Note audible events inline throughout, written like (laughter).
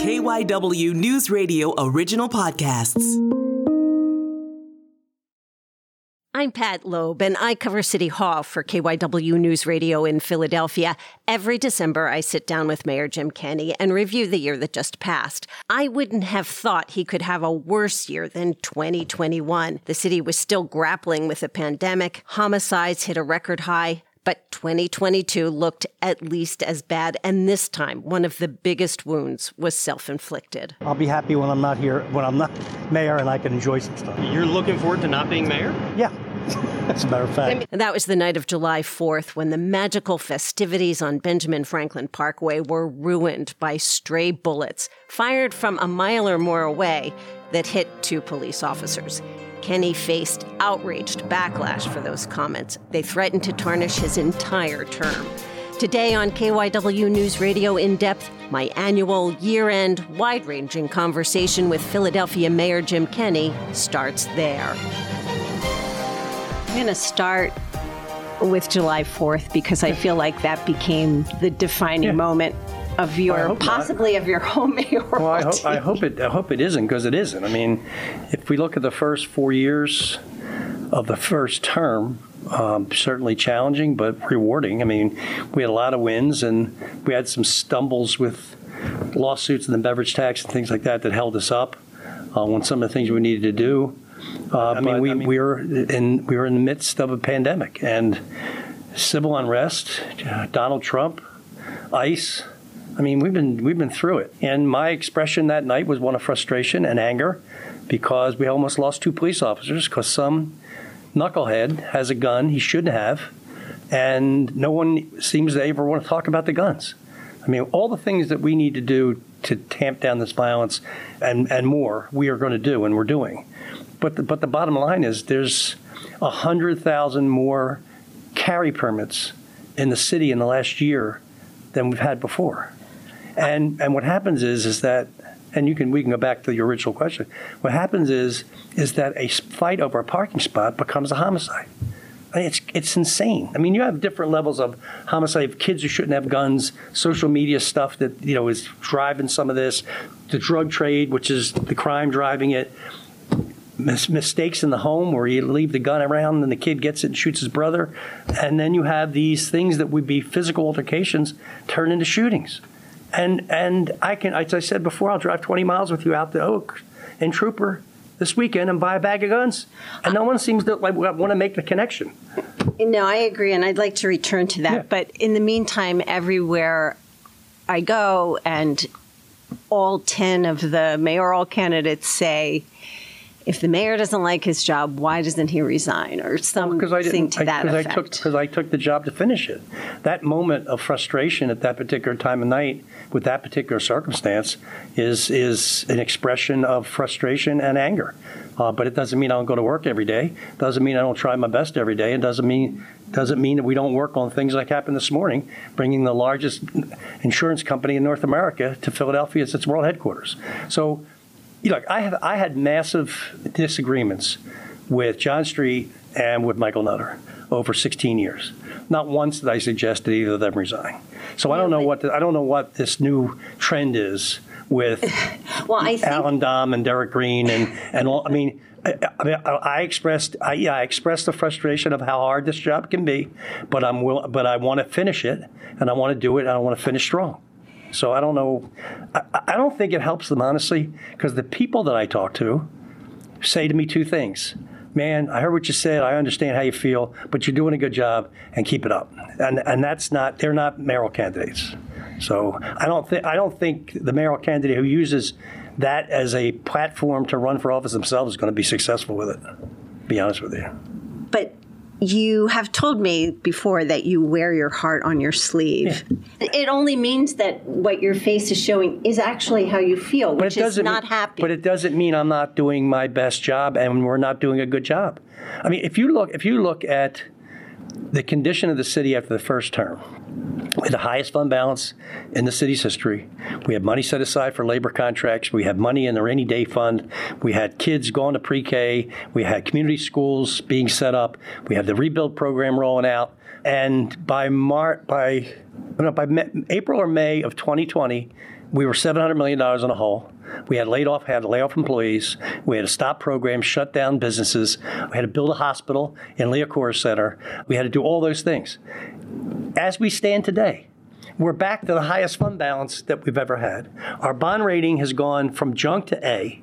KYW News Radio original podcasts. I'm Pat Loeb, and I cover City Hall for KYW News Radio in Philadelphia. Every December, I sit down with Mayor Jim Kenney and review the year that just passed. I wouldn't have thought he could have a worse year than 2021. The city was still grappling with the pandemic, homicides hit a record high, but 2022 looked at least as bad, and this time, one of the biggest wounds was self inflicted. I'll be happy when I'm not here, when I'm not mayor, and I can enjoy some stuff. You're looking forward to not being mayor? Yeah. (laughs) As a matter of fact. And that was the night of July 4th when the magical festivities on Benjamin Franklin Parkway were ruined by stray bullets fired from a mile or more away that hit two police officers. Kenney faced outraged backlash for those comments. They threatened to tarnish his entire term. Today on KYW News Radio In Depth, my annual year end, wide ranging conversation with Philadelphia Mayor Jim Kenney starts there. I'm going to start with July 4th because I feel like that became the defining Yeah. moment of your hope not. possibly of your (laughs) home mayoral Well, I hope, I hope it. I hope it isn't because it isn't. I mean, if we look at the first four years of the first term, um, certainly challenging but rewarding. I mean, we had a lot of wins and we had some stumbles with lawsuits and the beverage tax and things like that that held us up uh, on some of the things we needed to do. Uh, I mean, we, we were in we were in the midst of a pandemic and civil unrest, uh, Donald Trump, ICE. I mean, we've been we've been through it. And my expression that night was one of frustration and anger because we almost lost two police officers because some knucklehead has a gun he shouldn't have, and no one seems to ever want to talk about the guns. I mean, all the things that we need to do to tamp down this violence and, and more, we are going to do, and we're doing. But the, but the bottom line is there's 100,000 more carry permits in the city in the last year than we've had before. And and what happens is is that and you can we can go back to your original question. What happens is is that a fight over a parking spot becomes a homicide. It's it's insane. I mean, you have different levels of homicide. Kids who shouldn't have guns, social media stuff that you know is driving some of this, the drug trade, which is the crime driving it, mis- mistakes in the home where you leave the gun around and the kid gets it and shoots his brother, and then you have these things that would be physical altercations turn into shootings. And and I can, as I said before, I'll drive 20 miles with you out to Oak and Trooper this weekend and buy a bag of guns, and no one seems to like want to make the connection. No, I agree, and I'd like to return to that. Yeah. But in the meantime, everywhere I go, and all 10 of the mayoral candidates say, if the mayor doesn't like his job, why doesn't he resign? Or something because I didn't to that because I effect. took because I took the job to finish it. That moment of frustration at that particular time of night with that particular circumstance is is an expression of frustration and anger. Uh, but it doesn't mean I don't go to work every day. Doesn't mean I don't try my best every day. It doesn't mean doesn't mean that we don't work on things like happened this morning, bringing the largest insurance company in North America to Philadelphia as its world headquarters. So you know, I have I had massive disagreements with John Street and with Michael Nutter over 16 years. Not once did I suggest that either of them resign. So I don't know what the, I don't know what this new trend is with (laughs) well, I think Allan Domb and Derek Green and and all. I mean. I, I mean, I I expressed, I, yeah, I expressed the frustration of how hard this job can be, but I'm will, but I want to finish it, and I want to do it, and I want to finish strong. So I don't know. I, I don't think it helps them honestly, because the people that I talk to say to me two things. Man, I heard what you said. I understand how you feel, but you're doing a good job, and keep it up. And and that's not. They're not mayoral candidates. So I don't think I don't think the mayoral candidate who uses that as a platform to run for office themselves is going to be successful with it. Be honest with you. but you have told me before that you wear your heart on your sleeve. It only means that what your face is showing is actually how you feel, But which it is doesn't not mean, happy. But it doesn't mean I'm not doing my best job and we're not doing a good job. I mean, if you look if you look at the condition of the city after the first term, we had the highest fund balance in the city's history. We had money set aside for labor contracts. We had money in the rainy day fund. We had kids going to pre-K. We had community schools being set up. We had the rebuild program rolling out. And by Mar- by no, by April or May of 2020, we were 700 million dollars in a hole. We had laid off, had to lay off employees. We had to stop programs, shut down businesses. We had to build a hospital in Liacouras Center. We had to do all those things. As we stand today, we're back to the highest fund balance that we've ever had. Our bond rating has gone from junk to A.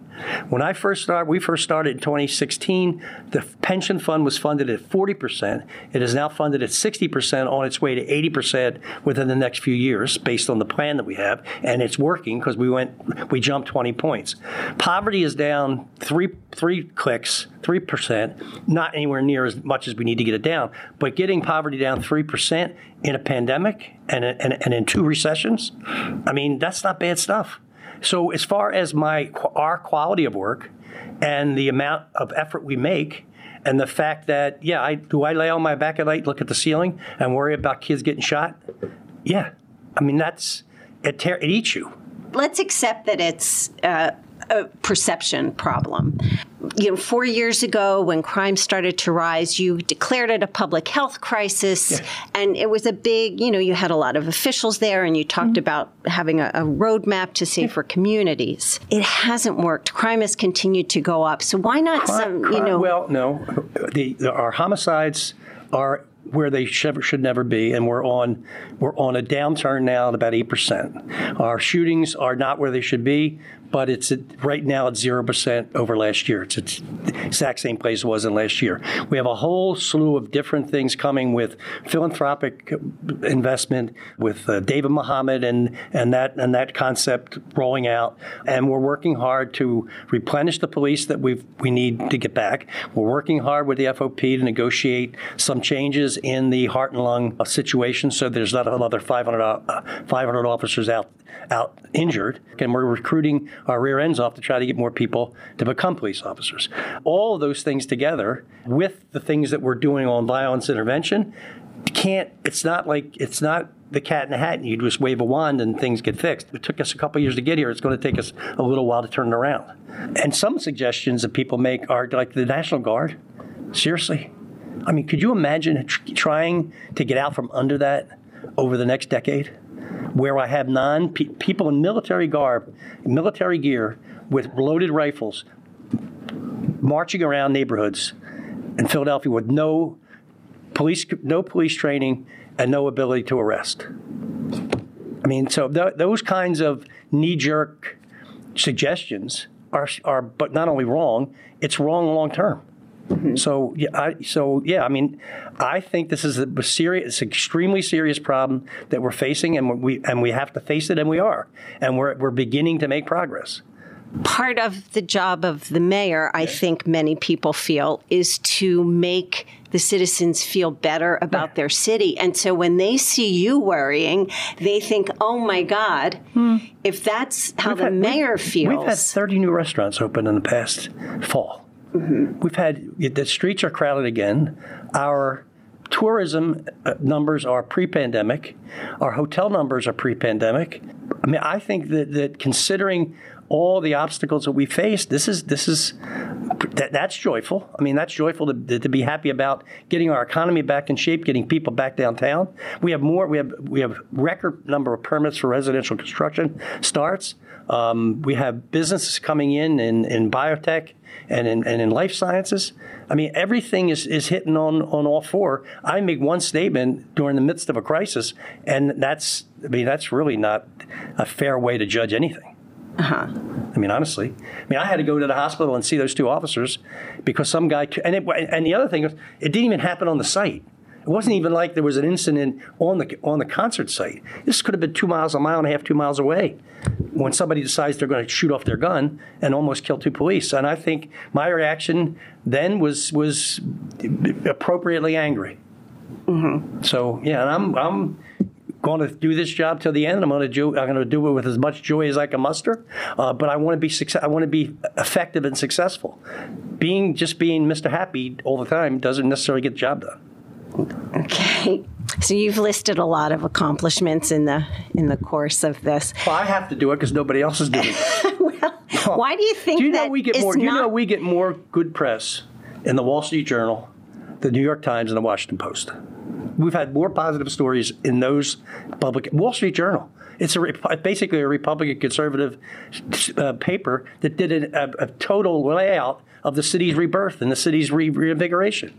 When I first started, we first started in 2016, the pension fund was funded at 40%. It is now funded at 60% on its way to 80% within the next few years based on the plan that we have. And it's working because we went, we jumped 20 points. Poverty is down three, three clicks, 3%, not anywhere near as much as we need to get it down, but getting poverty down 3% in a pandemic and, and, and in two recessions, I mean, that's not bad stuff. So as far as my our quality of work and the amount of effort we make, and the fact that yeah, I do I lay on my back at night, look at the ceiling, and worry about kids getting shot? Yeah, I mean that's it. It eats you. Let's accept that it's. Uh, a perception problem. You know, four years ago, when crime started to rise, you declared it a public health crisis, yeah. and it was a big. You know, you had a lot of officials there, and you talked mm-hmm. about having a, a roadmap to safer yeah. communities. It hasn't worked. Crime has continued to go up. So why not crime, some? You know, well, no, the, the our homicides are where they should, should never be, and we're on we're on a downturn now at about eight percent. Our shootings are not where they should be but it's at, right now at 0% over last year. It's, the exact same place it was in last year. We have a whole slew of different things coming with philanthropic investment, with uh, David Muhammad and, and, that, and that concept rolling out. And we're working hard to replenish the police that we we need to get back. We're working hard with the FOP to negotiate some changes in the heart and lung uh, situation so there's not another 500, uh, 500 officers out out injured, and we're recruiting our rear ends off to try to get more people to become police officers. All of those things together, with the things that we're doing on violence intervention, can't. It's not like it's not the cat in the hat and you just wave a wand and things get fixed. It took us a couple years to get here. It's going to take us a little while to turn it around. And some suggestions that people make are like the National Guard. Seriously? I mean, could you imagine trying to get out from under that over the next decade? Where I have non people in military garb, military gear, with loaded rifles, marching around neighborhoods in Philadelphia with no police, no police training, and no ability to arrest. I mean, so th- those kinds of knee-jerk suggestions are, are, but not only wrong, it's wrong long term. Mm-hmm. So yeah, I, so yeah, I mean, I think this is a serious, extremely serious problem that we're facing, and we and we have to face it, and we are, and we're we're beginning to make progress. Part of the job of the mayor, I think many people feel, is to make the citizens feel better about yeah. their city. And so when they see you worrying, they think, oh my God, hmm. if that's how we've the had, mayor we've, feels. We've had 30 new restaurants open in the past fall. Mm-hmm. We've had the streets are crowded again. Our tourism uh, numbers are pre-pandemic. Our hotel numbers are pre-pandemic. I mean, I think that, that considering all the obstacles that we face, this is this is that, that's joyful. I mean, that's joyful to, to be happy about getting our economy back in shape, getting people back downtown. We have more. We have we have record number of permits for residential construction starts. Um, we have businesses coming in in, in biotech and in, and in life sciences. I mean, everything is, is hitting on, on all four. I make one statement during the midst of a crisis, and that's I mean that's really not a fair way to judge anything. Uh-huh. I mean, honestly, I mean, I had to go to the hospital and see those two officers because some guy, and it, and the other thing was, it didn't even happen on the site. It wasn't even like there was an incident on the on the concert site. This could have been two miles, a mile and a half, two miles away, when somebody decides they're going to shoot off their gun and almost kill two police. And I think my reaction then was was appropriately angry. Mm-hmm. So yeah, and I'm I'm going to do this job till the end. I'm going to do I'm going to do it with as much joy as I can muster. Uh, but I want to be success. I want to be effective and successful. Being just being Mr. Happy all the time doesn't necessarily get the job done. Okay. So you've listed a lot of accomplishments in the in the course of this. Well, I have to do it because nobody else is doing it. (laughs) well, why do you think do you know we get more? Do you know we get more good press in the Wall Street Journal, the New York Times, and the Washington Post? We've had more positive stories in those public. Wall Street Journal. It's a, basically a Republican conservative uh, paper that did a, a, total layout of the city's rebirth and the city's re- reinvigoration.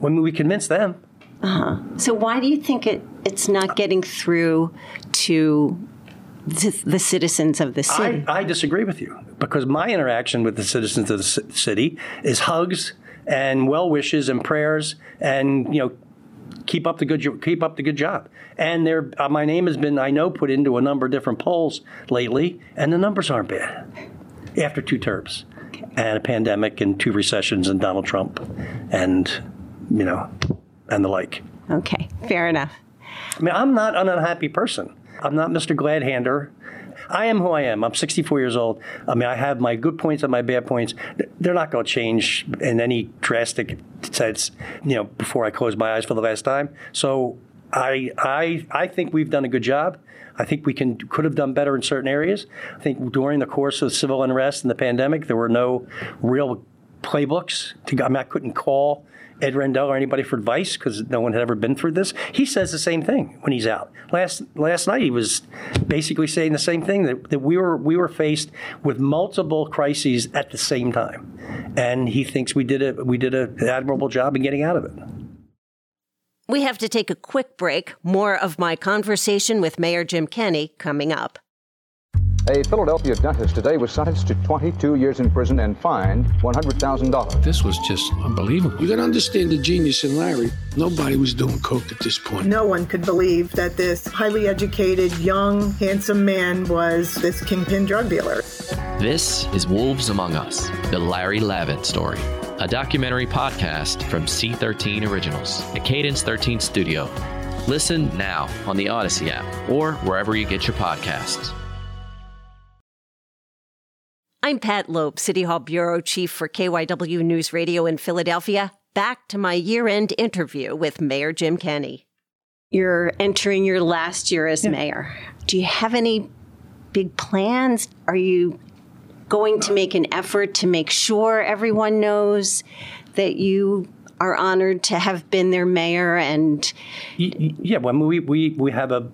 When we convinced them. Uh-huh. So why do you think it, it's not getting through to the citizens of the city? I, I, disagree with you because my interaction with the citizens of the city is hugs and well wishes and prayers and you know keep up the good keep up the good job. And there, uh, my name has been I know put into a number of different polls lately, and the numbers aren't bad after two terms okay. and a pandemic and two recessions and Donald Trump and you know and the like. Okay, fair enough. I mean, I'm not an unhappy person. I'm not Mr. Gladhander. I am who I am. I'm 64 years old. I mean, I have my good points and my bad points. They're not going to change in any drastic sense, you know, before I close my eyes for the last time. So I, I, I think we've done a good job. I think we can could have done better in certain areas. I think during the course of civil unrest and the pandemic, there were no real playbooks. To, I mean, I couldn't call Ed Rendell or anybody for advice because no one had ever been through this. He says the same thing when he's out. Last last night he was basically saying the same thing that, that we were we were faced with multiple crises at the same time, and he thinks we did a we did an admirable job in getting out of it. We have to take a quick break. More of my conversation with Mayor Jim Kenney coming up. A Philadelphia dentist today was sentenced to 22 years in prison and fined $100,000. This was just unbelievable. You got to understand the genius in Larry. Nobody was doing coke at this point. No one could believe that this highly educated, young, handsome man was this kingpin drug dealer. This is Wolves Among Us, the Larry Lavin story, a documentary podcast from C13 Originals, a Cadence 13 studio. Listen now on the Odyssey app or wherever you get your podcasts. I'm Pat Loeb, City Hall Bureau Chief for KYW News Radio in Philadelphia. Back to my year end interview with Mayor Jim Kenney. You're entering your last year as yeah. mayor. Do you have any big plans? Are you going to make an effort to make sure everyone knows that you are honored to have been their mayor and yeah when we we we have a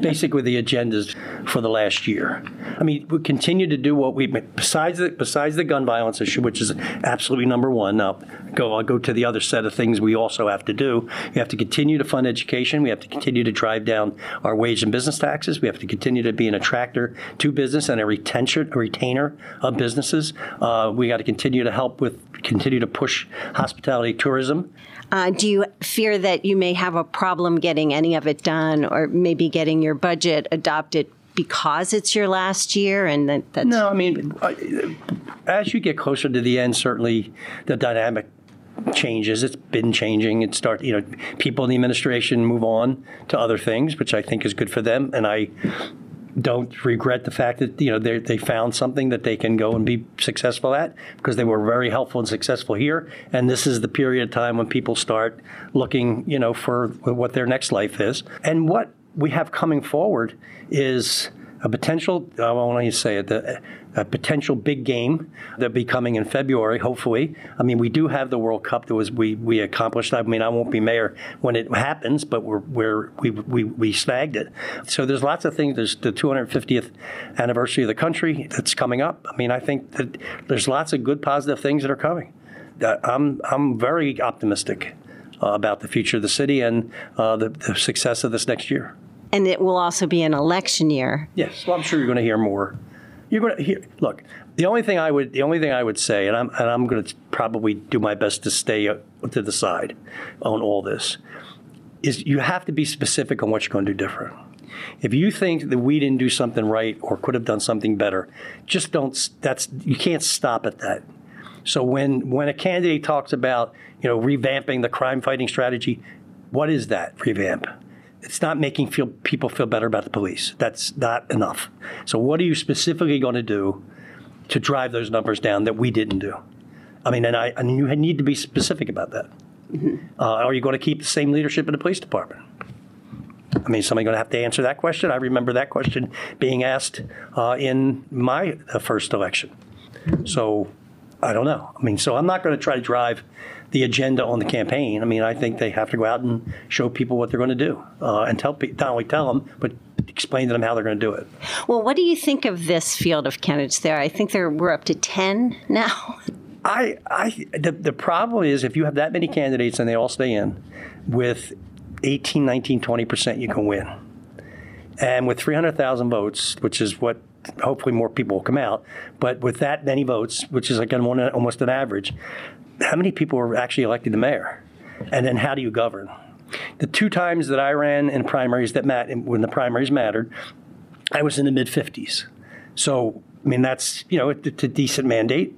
basically the agendas for the last year. I mean, we continue to do what we besides the besides the gun violence issue, which is absolutely number one. Now, go I'll go to the other set of things we also have to do. We have to continue to fund education. We have to continue to drive down our wage and business taxes. We have to continue to be an attractor to business and a retention a retainer of businesses. Uh, we got to continue to help with continue to push hospitality tourism. Uh, do you fear that you may have a problem getting any of it done or maybe getting your budget adopted because it's your last year and that, that's no i mean uh, as you get closer to the end certainly the dynamic changes it's been changing it start you know people in the administration move on to other things which i think is good for them and i don't regret the fact that you know they they found something that they can go and be successful at because they were very helpful and successful here. And this is the period of time when people start looking, you know, for what their next life is. And what we have coming forward is a potential, I want to say it, a potential big game that'll be coming in February, hopefully. I mean, we do have the World Cup that was we, we accomplished. I mean, I won't be mayor when it happens, but we're, we're we, we, we snagged it. So there's lots of things. There's the 250th anniversary of the country that's coming up. I mean, I think that there's lots of good, positive things that are coming. Uh, I'm, I'm very optimistic uh, about the future of the city and uh, the, the success of this next year. And it will also be an election year. Yes, well, I'm sure you're going to hear more. You're going to hear. Look, the only thing I would, the only thing I would say, and I'm, and I'm going to probably do my best to stay uh, to the side on all this, is you have to be specific on what you're going to do different. If you think that we didn't do something right or could have done something better, just don't. That's you can't stop at that. So when when a candidate talks about you know revamping the crime fighting strategy, what is that revamp? It's not making feel people feel better about the police. That's not enough. So what are you specifically going to do to drive those numbers down that we didn't do? I mean, and I and you need to be specific about that. Mm-hmm. Uh, are you going to keep the same leadership in the police department? I mean, somebody going to have to answer that question. I remember that question being asked uh, in my uh, first election. So I don't know. I mean, so I'm not going to try to drive the agenda on the campaign. I mean, I think they have to go out and show people what they're going to do uh, and tell pe- not only tell them, but explain to them how they're going to do it. Well, what do you think of this field of candidates there? I think there we're up to 10 now. I, I, the, the problem is if you have that many candidates and they all stay in, with 18, 19, 20 percent, you can win. And with 300,000 votes, which is what hopefully more people will come out, but with that many votes, which is like an, almost an average, how many people were actually elected the mayor? And then how do you govern? The two times that I ran in primaries that mat when the primaries mattered, I was in the mid 50s. So I mean that's you know it's a decent mandate,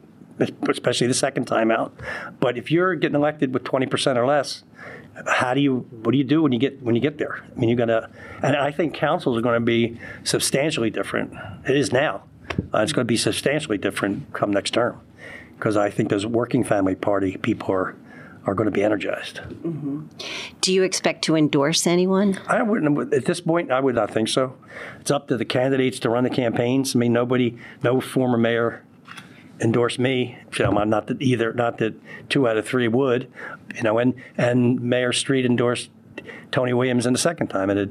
especially the second time out. But if you're getting elected with 20 percent or less, how do you what do you do when you get when you get there? I mean, you're gonna, and I think councils are going to be substantially different. It is now. Uh, it's going to be substantially different come next term because I think those working family party people are are going to be energized. Mm-hmm. Do you expect to endorse anyone? I wouldn't. At this point, I would not think so. It's up to the candidates to run the campaigns. I mean, nobody, no former mayor endorsed me. You know, not that either, not that two out of three would, you know, and and Mayor Street endorsed Tony Williams in the second time, and it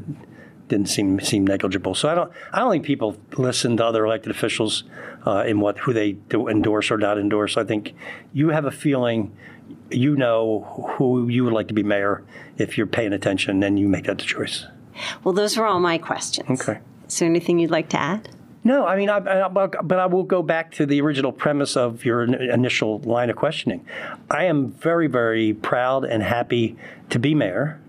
didn't seem seem negligible. So I don't I don't think people listen to other elected officials uh, in what who they do endorse or not endorse. I think you have a feeling. You know who you would like to be mayor if you're paying attention, and you make that the choice. Well, those were all my questions. Okay. Is there anything you'd like to add? No, I mean, I, I, but I will go back to the original premise of your initial line of questioning. I am very, very proud and happy to be mayor.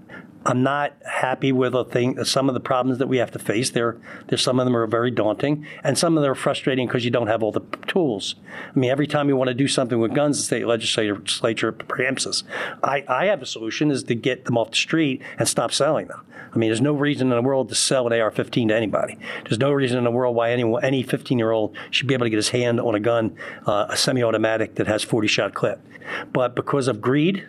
I'm not happy with a thing, some of the problems that we have to face. There, there's some of them are very daunting, and some of them are frustrating because you don't have all the tools. I mean, every time you want to do something with guns, the state legislature preempts us. I, I have a solution: is to get them off the street and stop selling them. I mean, there's no reason in the world to sell an AR-15 to anybody. There's no reason in the world why anyone, any 15-year-old should be able to get his hand on a gun, uh, a semi-automatic that has 40-shot clip. But because of greed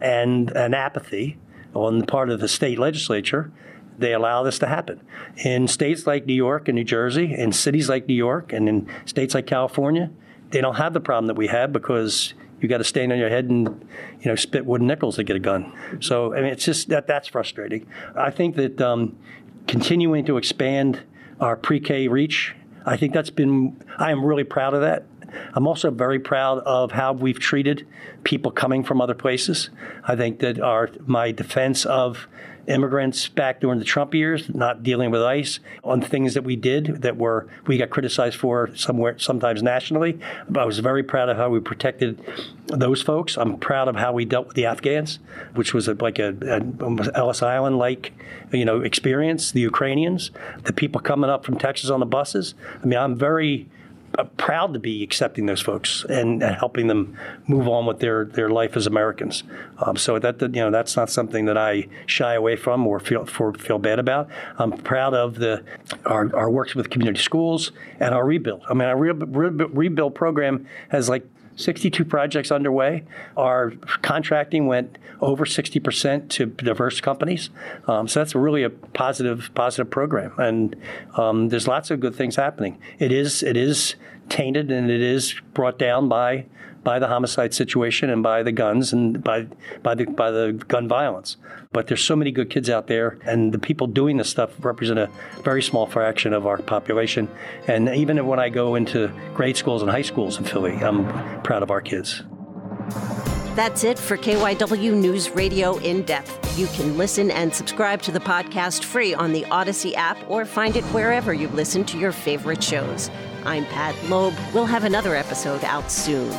and, and apathy on the part of the state legislature, they allow this to happen. In states like New York and New Jersey, in cities like New York, and in states like California, they don't have the problem that we have because you got to stand on your head and you know spit wooden nickels to get a gun. So I mean, it's just that that's frustrating. I think that um, continuing to expand our pre-K reach, I think that's been. I am really proud of that. I'm also very proud of how we've treated people coming from other places. I think that our my defense of immigrants back during the Trump years, not dealing with ICE on things that we did that were we got criticized for somewhere sometimes nationally. But I was very proud of how we protected those folks. I'm proud of how we dealt with the Afghans, which was a, like a, a Ellis Island like you know experience. The Ukrainians, the people coming up from Texas on the buses. I mean, I'm very proud to be accepting those folks and, and, helping them move on with their, their life as Americans. Um, so that, that, you know that's not something that I shy away from or feel for, feel bad about. I'm proud of the our, our works with community schools and our rebuild. I mean, our re- re- rebuild program has like 62 projects underway. Our contracting went over 60% to diverse companies. Um, so that's really a positive, positive program. And um, there's lots of good things happening. It is, it is tainted and it is brought down by by the homicide situation and by the guns and by by the by the gun violence. But there's so many good kids out there, and the people doing this stuff represent a very small fraction of our population. And even when I go into grade schools and high schools in Philly, I'm proud of our kids. That's it for KYW News Radio In Depth. You can listen and subscribe to the podcast free on the Odyssey app or find it wherever you listen to your favorite shows. I'm Pat Loeb. We'll have another episode out soon.